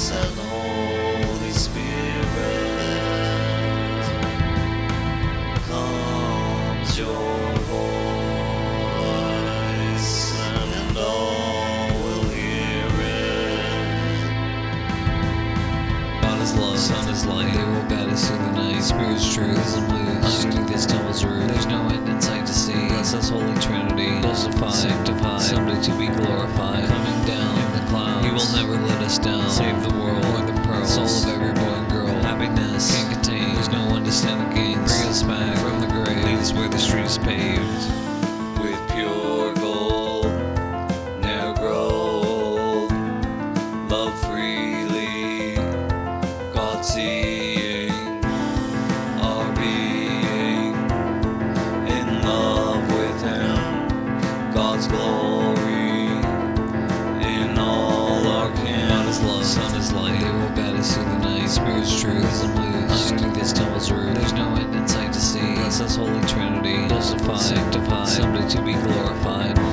And the Holy Spirit comes your voice and all will hear it. God is love, is light, spirit's truth. Underneath this roof, there's no end in sight to see. Us, Holy Trinity, justified, sanctified, someday to be glorified never let us down. Save the world, or the pearls, soul of every boy and girl. Happiness can't contain. There's no one to stand against. Bring us back from the grave. Lead us where the street is paved with pure gold. Now grow old. Love freely. God seeing us through the night. Spirits, truths, and blues. Underneath this temple's roof, there's no end in sight to see. Bless us, Holy Trinity, justified, sanctified, someday to be glorified.